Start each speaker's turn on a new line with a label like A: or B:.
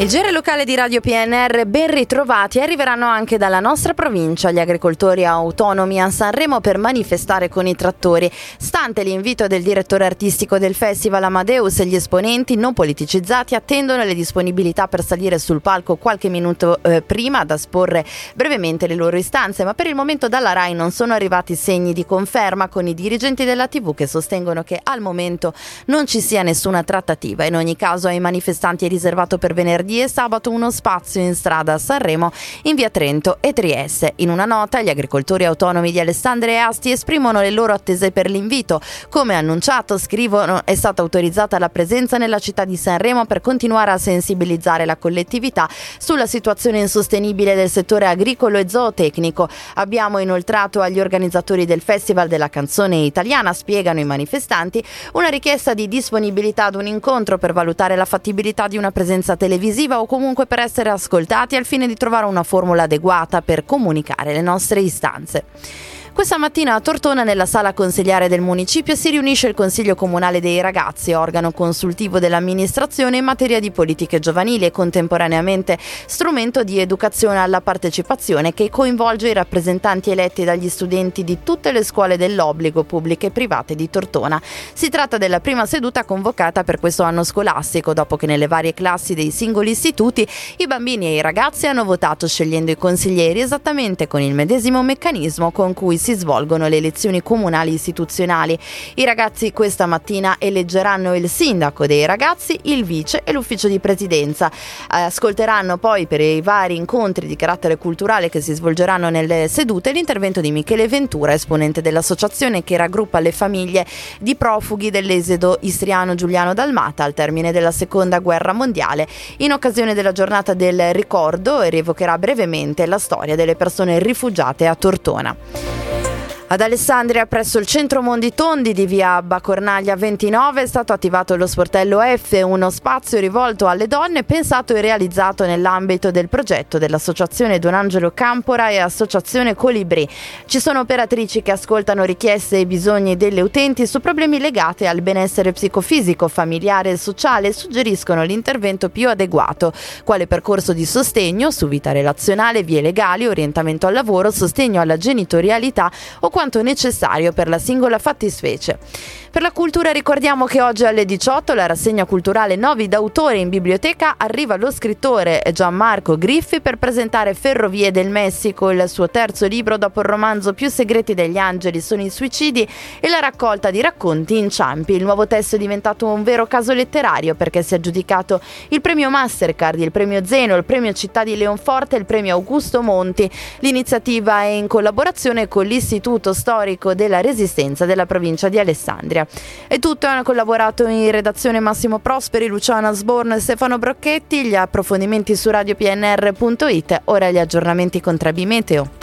A: Il giro locale di Radio PNR ben ritrovati arriveranno anche dalla nostra provincia gli agricoltori autonomi a Sanremo per manifestare con i trattori. Stante l'invito del direttore artistico del festival Amadeus, gli esponenti non politicizzati attendono le disponibilità per salire sul palco qualche minuto eh, prima ad esporre brevemente le loro istanze, ma per il momento dalla RAI non sono arrivati segni di conferma con i dirigenti della TV che sostengono che al momento non ci sia nessuna trattativa. In ogni caso ai manifestanti è riservato per venerdì venerdì e sabato uno spazio in strada a Sanremo, in via Trento e Trieste. In una nota, gli agricoltori autonomi di Alessandria e Asti esprimono le loro attese per l'invito. Come annunciato, scrivono, è stata autorizzata la presenza nella città di Sanremo per continuare a sensibilizzare la collettività sulla situazione insostenibile del settore agricolo e zootecnico. Abbiamo inoltrato agli organizzatori del Festival della canzone italiana, spiegano i manifestanti, una richiesta di disponibilità ad un incontro per valutare la fattibilità di una presenza televisiva televisiva o comunque per essere ascoltati al fine di trovare una formula adeguata per comunicare le nostre istanze. Questa mattina a Tortona, nella sala consigliare del municipio, si riunisce il Consiglio Comunale dei Ragazzi, organo consultivo dell'amministrazione in materia di politiche giovanili e contemporaneamente strumento di educazione alla partecipazione che coinvolge i rappresentanti eletti dagli studenti di tutte le scuole dell'obbligo pubbliche e private di Tortona. Si tratta della prima seduta convocata per questo anno scolastico, dopo che nelle varie classi dei singoli istituti i bambini e i ragazzi hanno votato scegliendo i consiglieri esattamente con il medesimo meccanismo con cui si si svolgono le elezioni comunali istituzionali. I ragazzi questa mattina eleggeranno il sindaco dei ragazzi, il vice e l'ufficio di presidenza. Ascolteranno poi per i vari incontri di carattere culturale che si svolgeranno nelle sedute l'intervento di Michele Ventura, esponente dell'associazione che raggruppa le famiglie di profughi dell'esodo istriano Giuliano Dalmata al termine della seconda guerra mondiale. In occasione della giornata del ricordo rievocherà brevemente la storia delle persone rifugiate a Tortona. Ad Alessandria, presso il centro Mondi Tondi di via Bacornaglia 29, è stato attivato lo sportello F, uno spazio rivolto alle donne pensato e realizzato nell'ambito del progetto dell'Associazione Don Angelo Campora e Associazione Colibri. Ci sono operatrici che ascoltano richieste e bisogni delle utenti su problemi legati al benessere psicofisico, familiare e sociale e suggeriscono l'intervento più adeguato, quale percorso di sostegno su vita relazionale, vie legali, orientamento al lavoro, sostegno alla genitorialità o quanto necessario per la singola fattispecie. Per la cultura ricordiamo che oggi alle 18 la rassegna culturale Novi d'autore in biblioteca arriva lo scrittore Gianmarco Griffi per presentare Ferrovie del Messico, il suo terzo libro dopo il romanzo Più segreti degli angeli sono i suicidi e la raccolta di racconti inciampi. Il nuovo testo è diventato un vero caso letterario perché si è aggiudicato il premio Mastercard, il premio Zeno, il premio Città di Leonforte e il premio Augusto Monti. L'iniziativa è in collaborazione con l'Istituto Storico della Resistenza della provincia di Alessandria. Alessandria. È tutto, hanno collaborato in redazione Massimo Prosperi, Luciana Sborn e Stefano Brocchetti, gli approfondimenti su radiopnr.it, ora gli aggiornamenti con Trabi Meteo.